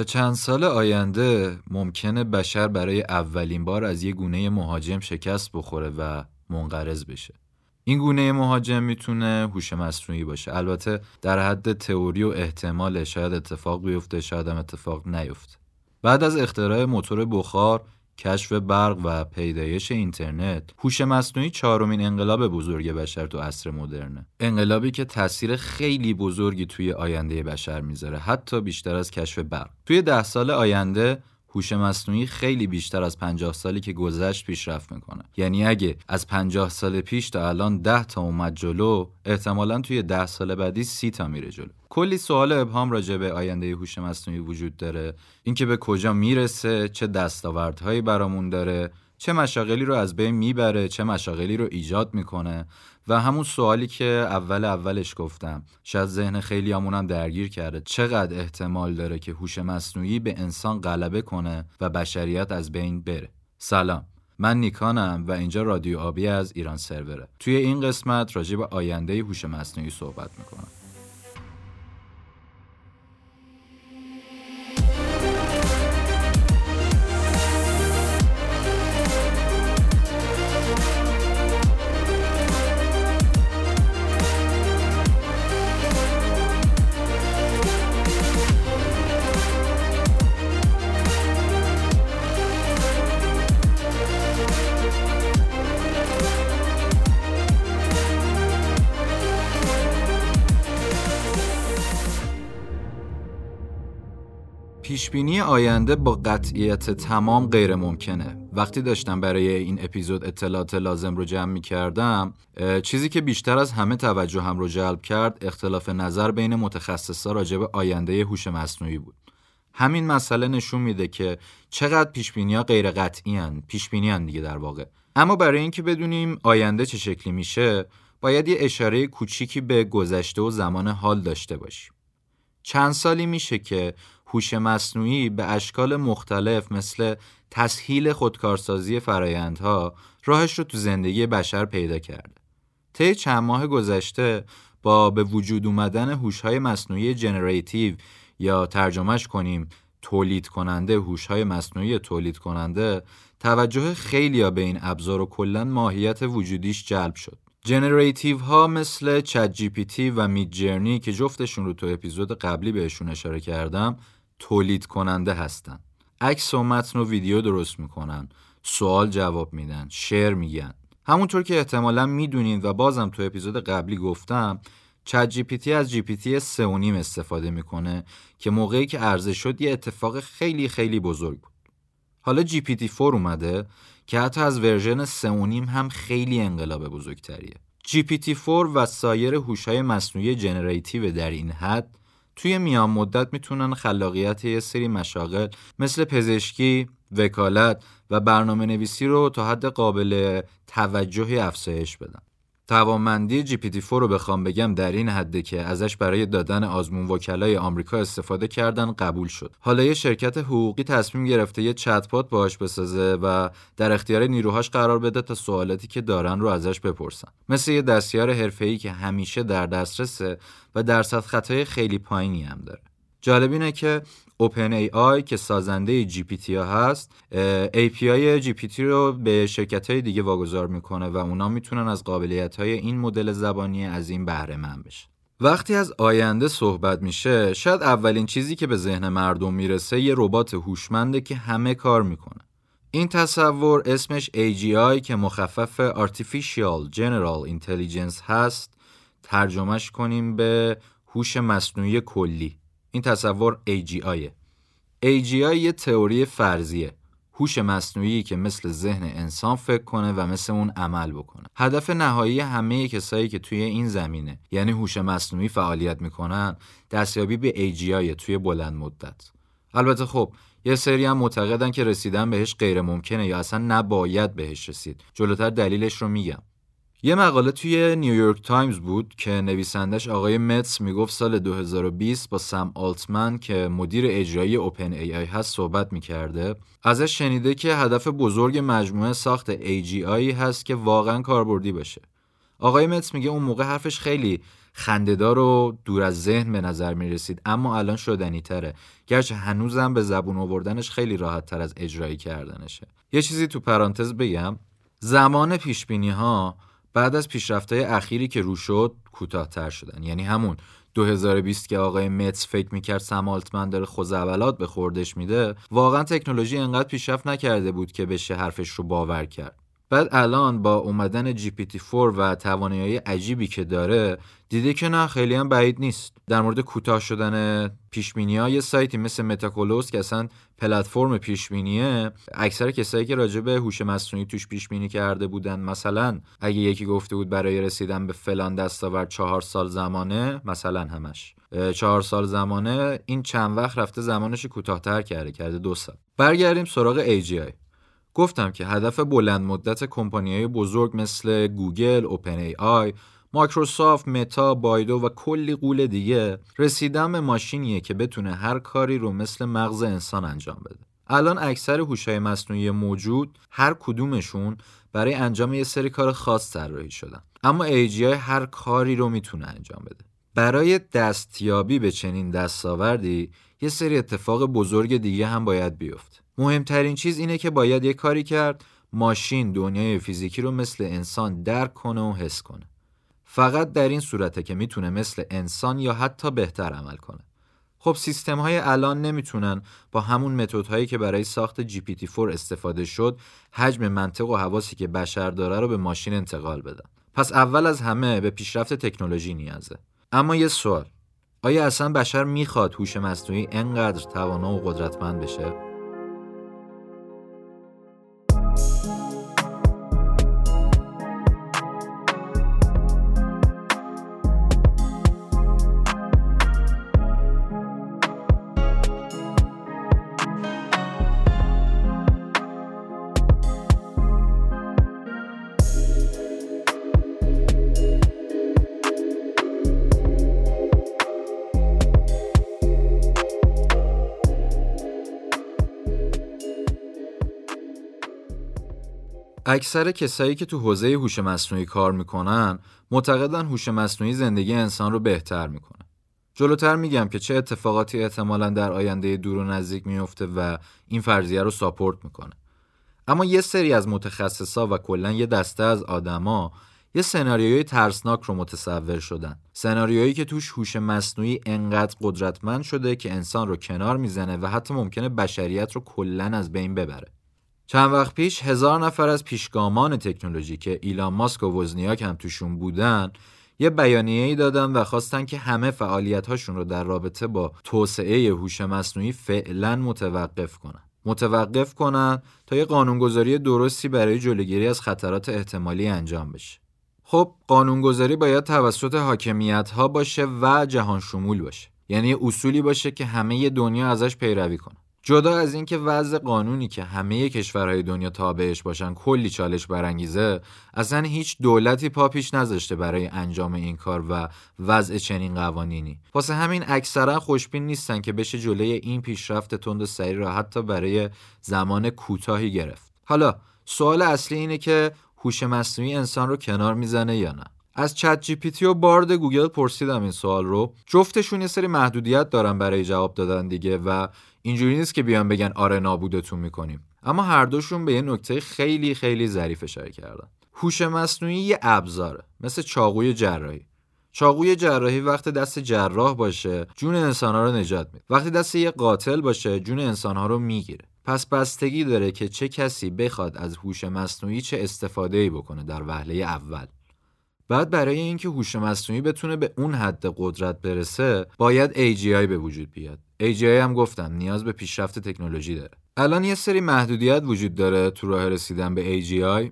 تا چند سال آینده ممکنه بشر برای اولین بار از یه گونه مهاجم شکست بخوره و منقرض بشه. این گونه مهاجم می‌تونه هوش مصنوعی باشه. البته در حد تئوری و احتمال شاید اتفاق بیفته شاید هم اتفاق نیفته. بعد از اختراع موتور بخار کشف برق و پیدایش اینترنت هوش مصنوعی چهارمین انقلاب بزرگ بشر تو عصر مدرنه انقلابی که تاثیر خیلی بزرگی توی آینده بشر می‌ذاره حتی بیشتر از کشف برق. توی ده سال آینده هوش مصنوعی خیلی بیشتر از 50 سالی که گذشت پیشرفت می‌کنه. یعنی اگه از 50 سال پیش تا الان 10 تا اومد جلو احتمالا توی 10 سال بعدی 30 تا میره جلو. کلی سوال ابهام راجع به آینده هوش مصنوعی وجود داره. اینکه به کجا می‌رسه چه دستاوردهایی برامون داره چه مشاغلی رو از بین می‌بره چه مشاغلی رو ایجاد می‌کنه؟ و همون سوالی که اول اولش گفتم شاید ذهن خیلی هم درگیر کرده چقدر احتمال داره که هوش مصنوعی به انسان غلبه کنه و بشریت از بین بره؟ سلام من نیکانم و اینجا رادیو آبی از ایران سروره. توی این قسمت راجع به آینده هوش مصنوعی صحبت می‌کنم. پیشبینی آینده با قطعیت تمام غیر ممکنه. وقتی داشتم برای این اپیزود اطلاعات لازم رو جمع می کردم چیزی که بیشتر از همه توجه هم رو جلب کرد اختلاف نظر بین متخصصا راجع به آینده هوش مصنوعی بود. همین مسئله نشون میده که چقدر پیشبینی ها غیر قطعی هن. پیشبینی هن دیگه در واقع. اما برای اینکه بدونیم آینده چه شکلی میشه باید یه اشاره کوچیکی به گذشته و زمان حال داشته باشیم. چند سالی میشه که هوش مصنوعی به اشکال مختلف مثل تسهیل خودکارسازی فرایندها راهش رو تو زندگی بشر پیدا کرده. طی چند ماه گذشته با به وجود اومدن هوش‌های مصنوعی جنریتیو یا ترجمهش کنیم تولید کننده هوش‌های مصنوعی تولید کننده توجه خیلی به این ابزار و کلا ماهیت وجودیش جلب شد. generative ها مثل چت جی پی تی و مید جرنی که جفتشون رو تو اپیزود قبلی بهشون اشاره کردم تولید کننده هستن. عکس و متن و ویدیو درست می‌کنن. سوال جواب میدن. شعر میگن. همونطور که احتمالا می‌دونید و بازم تو اپیزود قبلی گفتم چت جی پی تی از جی پی تی نیم استفاده می‌کنه که موقعی که عرضه شد یه اتفاق خیلی خیلی بزرگ بود. حالا GPT 4 اومده که حتی از ورژن نیم هم خیلی انقلاب بزرگتریه. GPT 4 و سایر هوش‌های مصنوعی generative در این حد توی میان مدت می‌تونن خلاقیت یه سری مشاغل مثل پزشکی، وکالت و برنامه نویسی رو تا حد قابل توجهی افزایش بدن. توانمندی GPT-4 رو بخوام بگم در این حده که ازش برای دادن آزمون وکلای آمریکا استفاده کردن قبول شد. حالا یه شرکت حقوقی تصمیم گرفته یه چتبات باهاش بسازه و در اختیار نیروهاش قرار بده تا سوالاتی که دارن رو ازش بپرسن. مثل یه دستیار حرفه‌ای که همیشه در دسترسه و درصد خطای خیلی پایینی هم داره. جالب اینه که OpenAI که سازنده GPT ها هست ای پی آی جی پی تی رو به شرکت های دیگه واگذار می‌کنه و اونا می‌تونن از قابلیت های این مدل زبانی از این بهره مند بشن وقتی از آینده صحبت میشه شاید اولین چیزی که به ذهن مردم می‌رسه یه ربات هوشمنده که همه کار می‌کنه. این تصور اسمش AGI که مخفف Artificial General Intelligence هست. ترجمهش کنیم به هوش مصنوعی کلی. این تصور AGI AGI یه تئوری فرضیه. هوش مصنوعی که مثل ذهن انسان فکر کنه و مثل اون عمل بکنه. هدف نهایی همه کسایی که توی این زمینه یعنی هوش مصنوعی فعالیت می‌کنن دستیابی به AGI توی بلند مدت. البته خب یه سری هم معتقدن که رسیدن بهش غیر ممکنه یا اصلا نباید بهش رسید. جلوتر دلیلش رو میگم. یه مقاله توی نیویورک تایمز بود که نویسندش آقای متس می‌گفت سال 2020 با سم آلتمن که مدیر اجرایی OpenAI هست صحبت می‌کرده. ازش شنیده که هدف بزرگ مجموعه ساخت AGI هست که واقعا کاربردی باشه. آقای متس میگه اون موقع حرفش خیلی خندهدار و دور از ذهن به نظر می رسید اما الان شدنی تره. گرچه هنوزم به زبون آوردنش خیلی راحت تر از اجرایی کردنشه. یه چیزی تو پرانتز بگم. زمان پیش ها بعد از پیشرفت‌های اخیری که رو شد کوتاهتر شدن. یعنی همون 2020 که آقای متس فکر می‌کرد سم آلتمن داره خوزعبلات به خوردش میده واقعا تکنولوژی انقدر پیشرفت نکرده بود که بشه حرفش رو باور کرد. بعد الان با اومدن GPT-4 و توانایی عجیبی که داره دیده که نه خیلی هم بعید نیست. در مورد کوتاه شدن پیشبینی ها یه سایتی مثل Metaculus که اصلا پلتفرم پیشبینیه اکثر کسایی که راجع به هوش مصنوعی توش پیشبینی کرده بودن. مثلا اگه یکی گفته بود برای رسیدن به فلان دستاورد چهار سال زمانه مثلا همش. چهار سال زمانه این چند وقت رفته زمانش کوتاهتر کرده کرده دو سال. برگردیم سراغ AGI گفتم که هدف بلند مدت کمپانیهای بزرگ مثل گوگل، OpenAI، مایکروسافت، متا، بایدو و کلی قول دیگه رسیدن به ماشینیه که بتونه هر کاری رو مثل مغز انسان انجام بده. الان اکثر هوش‌های مصنوعی موجود هر کدومشون برای انجام یه سری کار خاص طراحی شدن. اما AGI هر کاری رو می‌تونه انجام بده. برای دستیابی به چنین دستاوردی یه سری اتفاق بزرگ دیگه هم باید بیفته. مهمترین چیز اینه که باید یه کاری کرد ماشین دنیای فیزیکی رو مثل انسان درک کنه و حس کنه. فقط در این صورته که می‌تونه مثل انسان یا حتی بهتر عمل کنه. خب سیستم های الان نمی‌تونن با همون متد هایی که برای ساخت GPT-4 استفاده شد حجم منطق و حواسی که بشر داره رو به ماشین انتقال بدن. پس اول از همه به پیشرفت تکنولوژی نیازه. اما یه سوال آیا اصلا بشر می‌خواد هوش مصنوعی انقدر توانا و قدرتمند بشه؟ اکثر کسایی که تو حوزه هوش مصنوعی کار می‌کنن معتقدن هوش مصنوعی زندگی انسان رو بهتر می‌کنه. جلوتر میگم که چه اتفاقاتی احتمالا در آینده دور و نزدیک میفته و این فرضیه رو ساپورت می‌کنه. اما یه سری از متخصصا و کلا یه دسته از آدما یه سناریوی ترسناک رو متصور شدن سناریویی که توش هوش مصنوعی انقدر قدرتمند شده که انسان رو کنار می‌زنه و حتی ممکنه بشریت رو کلا از بین ببره چند وقت پیش هزار نفر از پیشگامان تکنولوژی که ایلان ماسک و وزنیاک هم توشون بودن یه بیانیه ای دادن و خواستن که همه فعالیت هاشون رو در رابطه با توسعه هوش مصنوعی فعلا متوقف کنن. متوقف کنن تا یه قانونگذاری درستی برای جلوگیری از خطرات احتمالی انجام بشه. خب قانونگذاری باید توسط حاکمیت ها باشه و جهان شمول باشه. یعنی اصولی باشه که همه دنیا ازش پیروی کنن جدا از اینکه وضع قانونی که همه کشورهای دنیا تابعش باشن کلی چالش برانگیزه اصلا هیچ دولتی پا پیش نذاشته برای انجام این کار و وضع چنین قوانینی. واسه همین اکثرا خوشبین نیستن که بشه جلوی این پیشرفت تند و را حتی برای زمان کوتاهی گرفت. حالا سوال اصلی اینه که هوش مصنوعی انسان رو کنار می‌زنه یا نه؟ از ChatGPT و Bard گوگل پرسیدم این سوال رو. جفتشون یه سری محدودیت دارن برای جواب دادن دیگه و اینجوری نیست که بیان بگن آره نابودتون می‌کنیم. اما هر دوشون به یه نکته خیلی خیلی ظریف اشاره کردن. هوش مصنوعی یه ابزاره مثل چاقوی جراحی. چاقوی جراحی وقت دست جراح باشه جون انسانها رو نجات میده. وقتی دست یه قاتل باشه جون انسانها رو می‌گیره. پس بستگی داره که چه کسی بخواد از هوش مصنوعی چه استفاده ای بکنه در وهله اول. بعد برای اینکه هوش مصنوعی بتونه به اون حد قدرت برسه باید AGI به وجود بیاد. AGI هم گفتم نیاز به پیشرفت تکنولوژی داره. الان یه سری محدودیت وجود داره تو راه رسیدن به AGI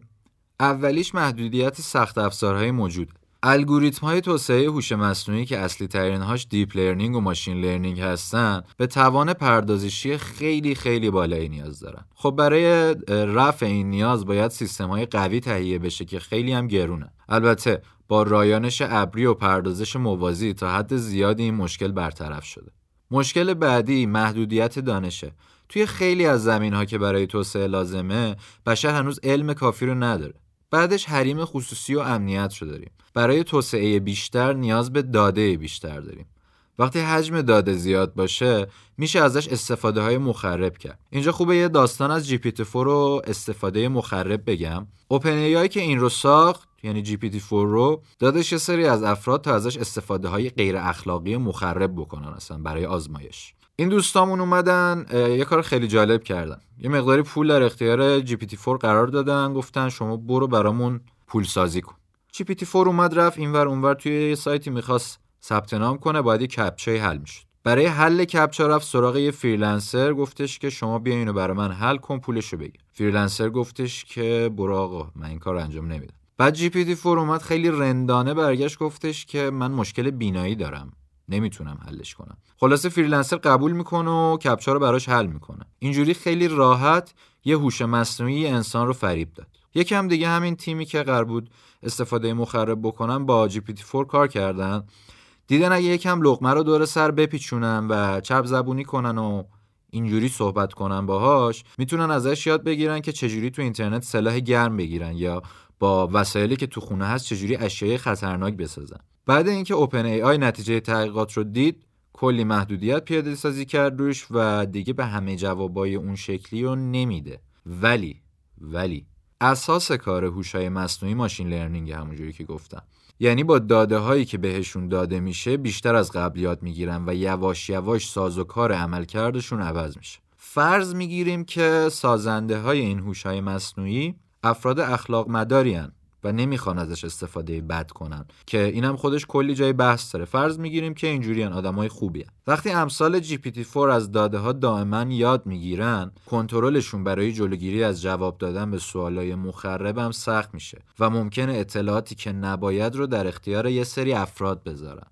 اولیش محدودیت سخت افزارهای موجود. الگوریتم های توسعه هوش مصنوعی که اصلی ترین هاش deep learning و machine learning هستن به توان پردازشی خیلی خیلی بالایی نیاز دارن. خب برای رفع این نیاز باید سیستم های قوی تهیه بشه که خیلی هم گرونه. البته با رایانش ابری و پردازش موازی تا حد زیادی این مشکل برطرف شده. مشکل بعدی محدودیت دانشه. توی خیلی از زمین ها که برای توسعه لازمه بشر هنوز علم کافی رو نداره. بعدش حریم خصوصی و امنیت رو داریم. برای توسعه بیشتر نیاز به داده بیشتر داریم. وقتی حجم داده زیاد باشه میشه ازش استفاده های مخرب کرد. اینجا خوبه یه داستان از GPT-4 رو استفاده مخرب بگم. اوپن که این رو ساخت یعنی GPT-4 رو دادش یه سری از افراد تا ازش استفاده های غیر اخلاقی مخرب بکنن اصلا برای آزمایش. این دوستامون اومدن یه کار خیلی جالب کردن. یه مقداری پول در اختیار GPT-4 قرار دادن گفتن شما برو برامون پول سازی کن. GPT-4 اومد رفت اینور اونور توی یه سایتی می‌خواست ثبت نام کنه باید یه captcha حل می‌شد. برای حل captcha رفت سراغ یه freelancer گفتش که شما بیا اینو برای من حل کن پولشو بگیر. freelancer گفتش که برو آقا من این کار انجام نمیدم. بعد GPT 4 اومد خیلی رندانه برگشت گفتش که من مشکل بینایی دارم. نمی‌تونم حلش کنم. خلاصه freelancer قبول می‌کنه و captcha رو براش حل می‌کنه. اینجوری خیلی راحت یه هوش مصنوعی انسان رو فریب داد. یکم دیگه همین تیمی که قرار بود استفاده مخرب بکنن با GPT 4 کار کردن. دیدن اگه یکم لقمه رو دور سر بپیچونن و چرب زبونی کنن و اینجوری صحبت کنن باهاش می‌تونن ازش یاد بگیرن که چجوری تو اینترنت سلاح گرم بگیرن یا با وسایلی که تو خونه هست چجوری اشیای خطرناک بسازن. بعد اینکه اوپن ای آی نتیجه تحقیقات رو دید کلی محدودیت پیاده سازی کرد روش و دیگه به همه جوابای اون شکلی رو نمیده. ولی ولی اساس کار هوشای مصنوعی ماشین لرنینگ همونجوری که گفتم. یعنی با داده هایی که بهشون داده میشه بیشتر از قبل یاد می‌گیرن و یواش یواش ساز و کار عملکردشون عوض میشه. فرض می‌گیریم که سازنده های این هوش های مصنوعی افراد اخلاق مدارین و نمی‌خوان ازش استفاده بد کنن. که اینم خودش کلی جای بحث داره. فرض می‌گیریم که اینجوریان آدمای خوبی هن. وقتی امثال پی 4 از داده ها دائما یاد می‌گیرن کنترلشون برای جلوگیری از جواب دادن به سوالای مخرب هم سخت میشه و ممکنه اطلاعاتی که نباید رو در اختیار یه سری افراد بذارن.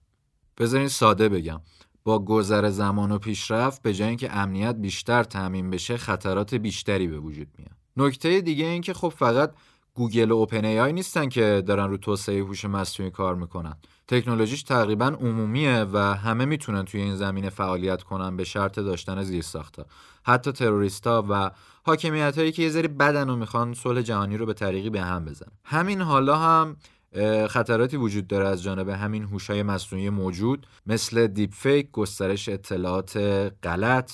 بذارین ساده بگم. با گذر زمان و پیشرفت به جای اینکه امنیت بیشتر تعمین بشه خطرات بیشتری به وجود میاد. نکته دیگه این که خب فقط گوگل و OpenAI نیستن که دارن رو توسعه هوش مصنوعی کار می‌کنن. تکنولوژیش تقریبا عمومیه و همه می‌تونن توی این زمینه فعالیت کنن به شرط داشتن زیرساختها. حتی تروریستا و حاکمیت هایی که یه ذره‌ای بدن و می‌خوان صلح جهانی رو به طریقی به هم بزنن. همین حالا هم خطراتی وجود داره از جانب همین هوشای مصنوعی موجود مثل دیپ فیک گسترش اطلاعات غلط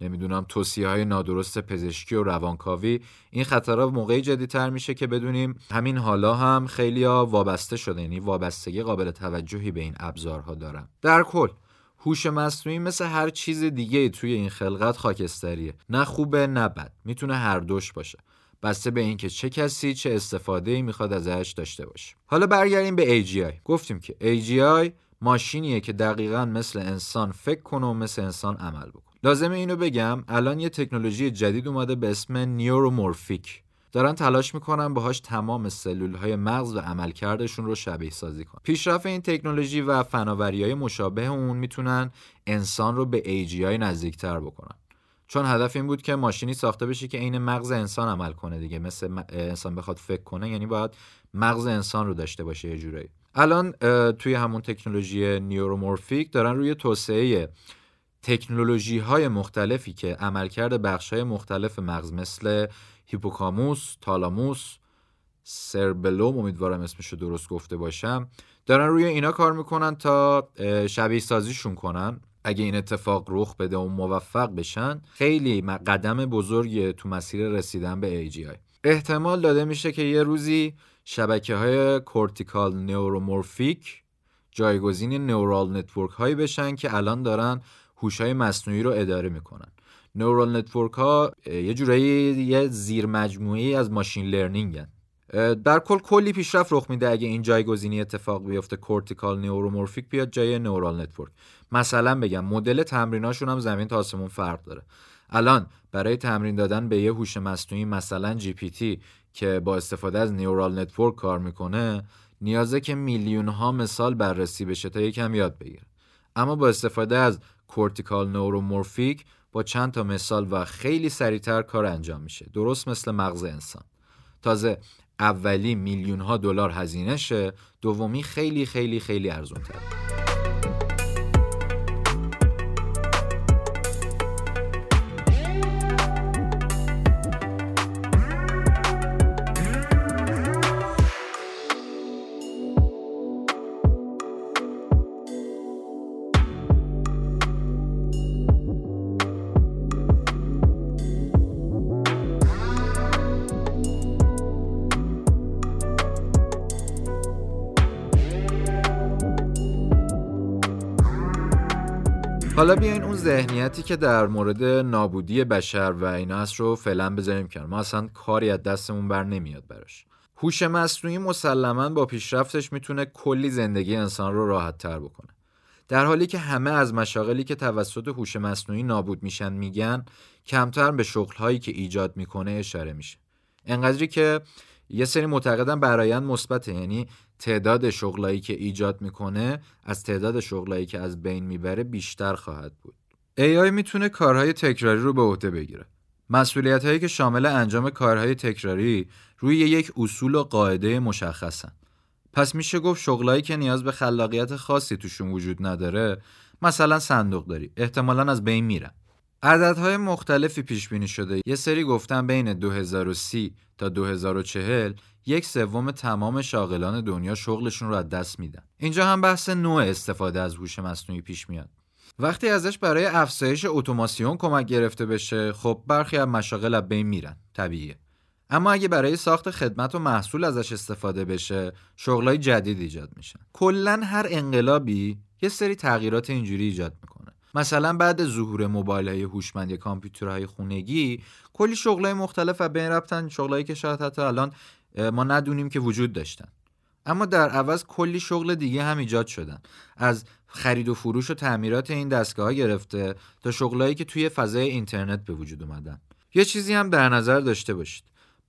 نمی‌دونم توصیه های نادرست پزشکی و روانکاوی این خطرها موقعی جدیتر میشه که بدونیم. همین حالا هم خیلی ها وابسته شده یعنی وابستگی قابل توجهی به این ابزارها دارن. در کل هوش مصنوعی مثل هر چیز دیگه توی این خلقت خاکستریه. نه خوبه نه بد. می‌تونه هر دوش باشه. بسته به اینکه چه کسی چه استفاده ای می‌خواد ازش داشته باشه. حالا برگردیم به AGI گفتیم که AGI ماشینیه که دقیقا مثل انسان فکر کنه و مثل انسان عمل بکنه. لازمه اینو بگم الان یه تکنولوژی جدید اومده به اسم نیورومورفیک. دارن تلاش می‌کنن باهاش تمام سلول های مغز و عملکردشون رو شبیه سازی کنن. پیشرفت این تکنولوژی و فناوری های مشابه اون می‌تونن انسان رو به AGI نزدیکتر بکنن. چون هدف این بود که ماشینی ساخته بشه که عین مغز انسان عمل کنه دیگه. مثل انسان بخواد فکر کنه یعنی باید مغز انسان رو داشته باشه یه جورایی. الان توی همون تکنولوژی نیورومورفیک دارن روی توسعه تکنولوژی های مختلفی که عملکرد بخش های مختلف مغز مثل hippocampus، تالاموس، cerebellum امیدوارم اسمشو درست گفته باشم دارن روی اینا کار می‌کنن تا شبیه سازیشون کنن. اگه این اتفاق رخ بده و موفق بشن خیلی قدم بزرگی تو مسیر رسیدن به AGI احتمال داده میشه که یه روزی شبکه های cortical neuromorphic جایگزین neural network هایی بشن که الان دارن هوشای مصنوعی رو اداره می‌کنن. neural network ها یه جورایی یه زیر مجموعه از machine learning در کل کلی پیشرفت رخ میده اگه این جایگزینی اتفاق بیفته cortical neuromorphic بیاد جای neural network مثلا بگم مدل تمریناشون هم زمین تا آسمون فرق داره. الان برای تمرین دادن به یه هوش مصنوعی مثلا GPT که با استفاده از neural network کار می‌کنه نیازه که میلیون ها مثال بررسی بشه تا یکم یاد بگیره. اما با استفاده از کورتیکال نورومورفیک با چند تا مثال و خیلی سریعتر کار انجام میشه. درست مثل مغز انسان. تازه اولی میلیون ها دلار هزینه شه دومی خیلی خیلی خیلی ارزون تر حالا بیاین اون ذهنیتی که در مورد نابودی بشر و اینا هست رو فعلا بذاریم کنار. ما اصلا کاری از دستمون بر نمیاد براش. هوش مصنوعی مسلما با پیشرفتش می‌تونه کلی زندگی انسان رو راحت تر بکنه. در حالی که همه از مشاغلی که توسط هوش مصنوعی نابود میشن میگن کمتر به شغلهایی که ایجاد می‌کنه اشاره میشه. انقدری که یه سری معتقدن برایند مثبته یعنی تعداد شغلایی که ایجاد می‌کنه از تعداد شغلایی که از بین می‌بره بیشتر خواهد بود. AI می‌تونه کارهای تکراری رو به عهده بگیره. مسئولیت هایی که شامل انجام کارهای تکراری روی یک اصول و قاعده مشخصن. پس میشه گفت شغلایی که نیاز به خلاقیت خاصی توشون وجود نداره مثلا صندوق داری. احتمالا از بین میرن. عددهای مختلفی پیش بینی شده. یه سری گفتن بین 2030 تا 2040 یک سوم تمام شاغلان دنیا شغلشون رو از دست میدن. اینجا هم بحث نوع استفاده از هوش مصنوعی پیش میاد. وقتی ازش برای افزایش اتوماسیون کمک گرفته بشه خب برخی از مشاغل از بین میرن طبیعیه. اما اگه برای ساخت خدمت و محصول ازش استفاده بشه شغلای جدید ایجاد میشن. کلا هر انقلابی یه سری تغییرات اینجوری ایجاد می‌کنه. مثلا بعد ظهور موبایل های هوشمند یا کامپیوترهای خونگی کلی شغلای مختلف و بین رفتن شغلایی که شاید حتی الان ما ندونیم که وجود داشتن. اما در عوض کلی شغل دیگه هم ایجاد شدن. از خرید و فروش و تعمیرات این دستگاه گرفته تا شغلایی که توی فضای اینترنت به وجود اومدن. یه چیزی هم در نظر داشته باشید.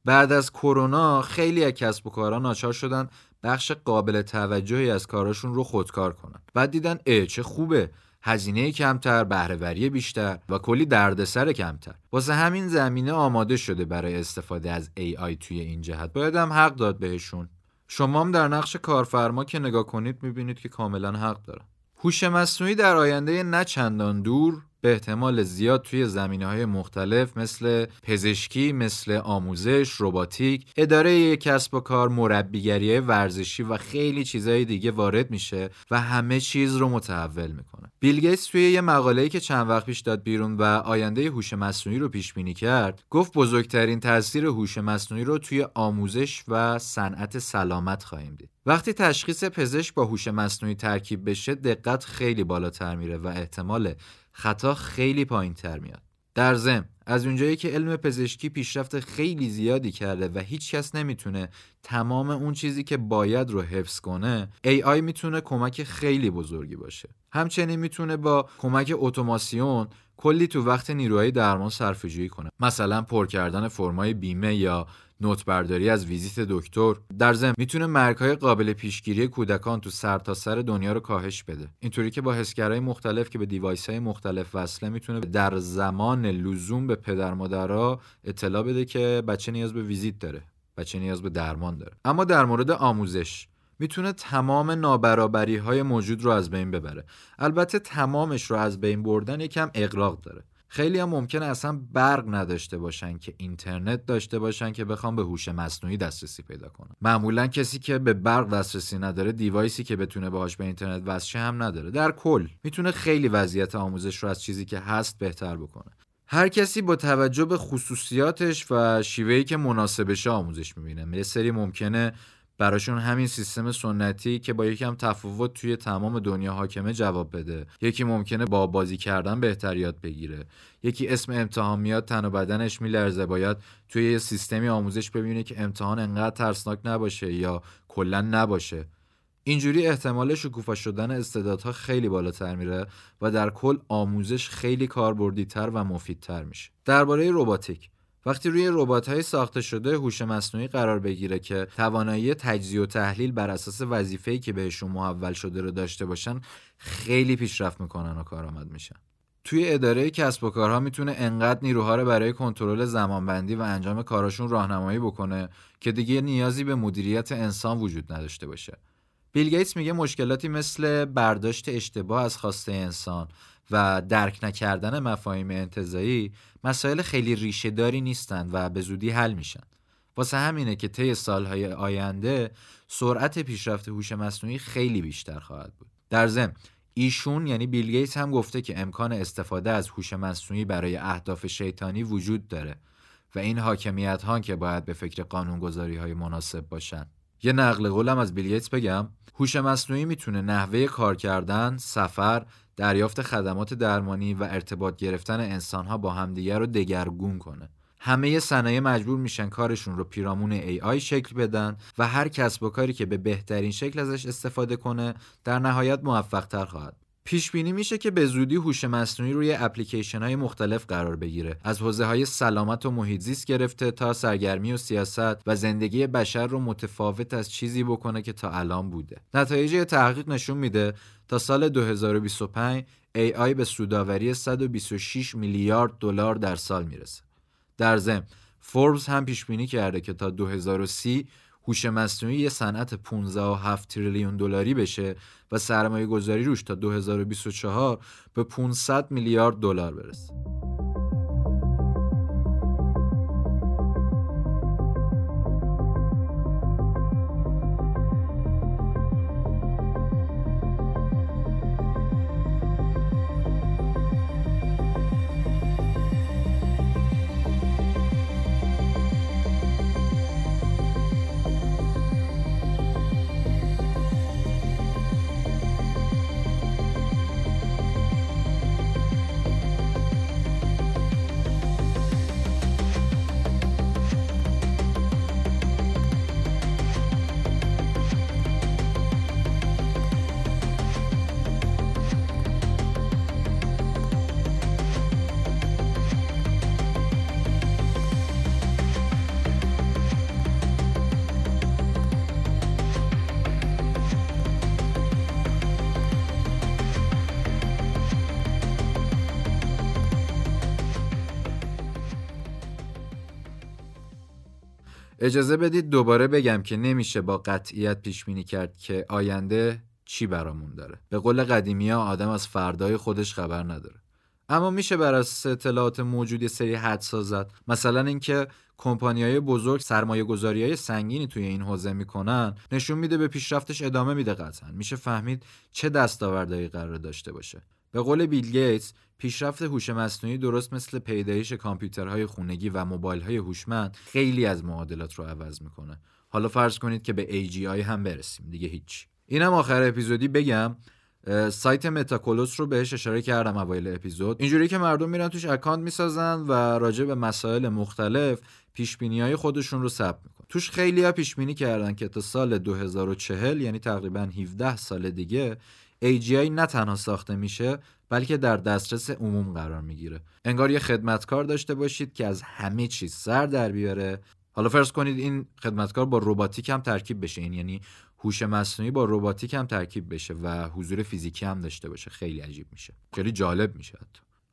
بعد از کرونا خیلی از کسب و کارها ناچار شدن بخش قابل توجهی از کاراشون رو خودکار کنن. بعد دیدن اه چه خوبه. هزینه کمتر، بهرهوری بیشتر و کلی دردسر کمتر. واسه همین زمینه آماده شده برای استفاده از AI توی این جهت. باید هم حق داد بهشون. شما هم در نقش کارفرما که نگاه کنید می‌بینید که کاملا حق دارن. هوش مصنوعی در آینده نه چندان دور به احتمال زیاد توی زمینه های مختلف مثل پزشکی، مثل آموزش، روباتیک، اداره کسب و کار، مربیگری ورزشی و خیلی چیزهای دیگه وارد میشه و همه چیز رو متحول می‌کنه. بیل گیتس توی یه مقاله‌ای که چند وقت پیش داد بیرون و آینده هوش مصنوعی رو پیش بینی کرد، گفت بزرگترین تاثیر هوش مصنوعی رو توی آموزش و صنعت سلامت خواهیم دید. وقتی تشخیص پزشک با هوش مصنوعی ترکیب بشه دقت خیلی بالاتر میره و احتمال خطا خیلی پایین تر میاد در ضمن از اونجایی که علم پزشکی پیشرفت خیلی زیادی کرده و هیچ کس نمی‌تونه تمام اون چیزی که باید رو حفظ کنه AI می‌تونه کمک خیلی بزرگی باشه. همچنین می‌تونه با کمک اتوماسیون کلی تو وقت نیروهای درمان صرفه‌جویی کنه. مثلا پر کردن فرمای بیمه یا note برداری از ویزیت دکتر. در ضمن می‌تونه مرگهای قابل پیشگیری کودکان تو سرتاسر سر دنیا رو کاهش بده. اینطوری که با حسگرهای مختلف که به device های مختلف وصله می‌تونه در زمان لزوم به پدر مادرها اطلاع بده که بچه نیاز به ویزیت داره بچه نیاز به درمان داره. اما در مورد آموزش. می‌تونه تمام نابرابری های موجود رو از بین ببره. البته تمامش رو از بین بردن یکم اقراق داره. خیلی هم ممکنه اصلا برق نداشته باشن که اینترنت داشته باشن که بخوام به هوش مصنوعی دسترسی پیدا کنن معمولا کسی که به برق دسترسی نداره دیوایسی که بتونه باهاش به اینترنت وصل هم نداره. در کل می‌تونه خیلی وضعیت آموزش رو از چیزی که هست بهتر بکنه. هر کسی با توجه به خصوصیاتش و شیوهی که مناسبش آموزش می‌بینه. یه سری ممکنه براشون همین سیستم سنتی که با یکم تفاوت توی تمام دنیا حاکمه جواب بده. یکی ممکنه با بازی کردن بهتر یاد بگیره. یکی اسم امتحان میاد تن و بدنش میلرزه. باید توی یه سیستمی آموزش ببینه که امتحان انقدر ترسناک نباشه یا کلا نباشه. اینجوری احتمال شکوفا شدن استعدادها خیلی بالاتر میره و در کل آموزش خیلی کاربردیتر و مفیدتر میشه. درباره رباتیک وقتی روی ربات های ساخته شده هوش مصنوعی قرار بگیره که توانایی تجزیه و تحلیل بر اساس وظیفه‌ای که بهشون محول شده رو داشته باشن خیلی پیشرفت می‌کنن و کارآمد میشن توی اداره کسب و کارها می‌تونه انقدر نیروها رو برای کنترل زمانبندی و انجام کاراشون راهنمایی بکنه که دیگه نیازی به مدیریت انسان وجود نداشته باشه. بیل گیتس میگه مشکلاتی مثل برداشت اشتباه از خواسته انسان و درک نکردن مفاهیم انتظایی مسائل خیلی ریشه داری نیستند و به زودی حل میشن. واسه همینه که طی سالهای آینده سرعت پیشرفت هوش مصنوعی خیلی بیشتر خواهد بود. در ضمن ایشون یعنی بیل گیتس هم گفته که امکان استفاده از هوش مصنوعی برای اهداف شیطانی وجود داره و این حاکمیت ها که باید به فکر قانونگذاری های مناسب باشن. یه نقل قولم از بیل گیتس بگم هوش مصنوعی می‌تونه نحوه کار کردن، سفر، دریافت خدمات درمانی و ارتباط گرفتن انسانها با همدیگر رو دگرگون کنه. همه صنایع مجبور میشن کارشون رو پیرامون AI شکل بدن و هر کسب و کاری که به بهترین شکل ازش استفاده کنه در نهایت موفق تر خواهد پیش بینی میشه که به زودی هوش مصنوعی روی اپلیکیشن های مختلف قرار بگیره. از حوزه های سلامت و محیط زیست گرفته تا سرگرمی و سیاست و زندگی بشر رو متفاوت از چیزی بکنه که تا الان بوده. نتایج تحقیق نشون میده تا سال 2025 AI به سوداوری 126 میلیارد دلار در سال می‌رسه. در ضمن فوربس هم پیش بینی کرده که تا 2030 هوش مصنوعی یه صنعت 15.7 تریلیون دلاری بشه و سرمایه گذاری روش تا 2024 به 500 میلیارد دلار برسه. اجازه بدید دوباره بگم که نمیشه با قطعیت پیش بینی کرد که آینده چی برامون داره. به قول قدیمی ها آدم از فردای خودش خبر نداره. اما میشه بر اساس اطلاعات موجودی سری حد سازد. مثلا اینکه های بزرگ سرمایه گذاری های سنگینی توی این حوزه می‌کنن نشون میده به پیشرفتش ادامه میده قطعا. میشه فهمید چه دستاوردهایی قرار داشته باشه. به قول بیل گیتس پیشرفت هوش مصنوعی درست مثل پیدایش کامپیوترهای خونگی و موبایل‌های هوشمند خیلی از معادلات رو عوض می‌کنه. حالا فرض کنید که به AGI هم برسیم. دیگه هیچ. اینم آخر اپیزودی بگم سایت Metaculus رو بهش اشاره کردم اوایل اپیزود. اینجوری که مردم میرن توش اکانت می‌سازن و راجع به مسائل مختلف پیش‌بینی های خودشون رو ثبت می‌کنن. توش خیلی ها پیش بینی کردن که تا سال 2040 یعنی تقریبا 17 سال دیگه AGI نه تنها ساخته میشه بلکه در دسترس عموم قرار می‌گیره. انگار یه خدمتکار داشته باشید که از همه چیز سر در بیاره. حالا فرض کنید این خدمتکار با روباتیک هم ترکیب بشه. این یعنی هوش مصنوعی با روباتیک هم ترکیب بشه و حضور فیزیکی هم داشته باشه. خیلی عجیب میشه. خیلی جالب میشه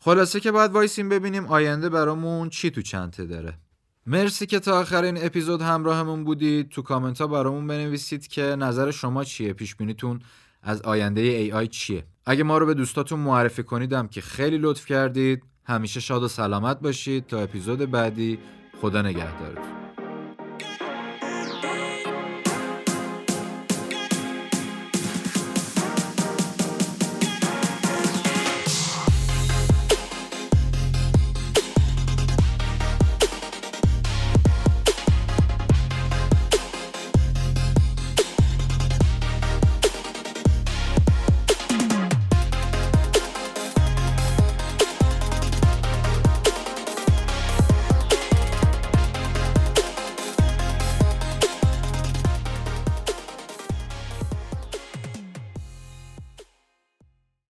خلاصه که باید وایسیم ببینیم آینده برامون چی تو چنته داره. مرسی که تا آخر این اپیزود همراهمون بودید. تو کامنت ها برامون بنویسید که نظر شما چیه؟ پیش بینیتون از آینده AI چیه؟ اگه ما رو به دوستاتون معرفی کنیدم که خیلی لطف کردید همیشه شاد و سلامت باشید. تا اپیزود بعدی خدا نگهدارتون.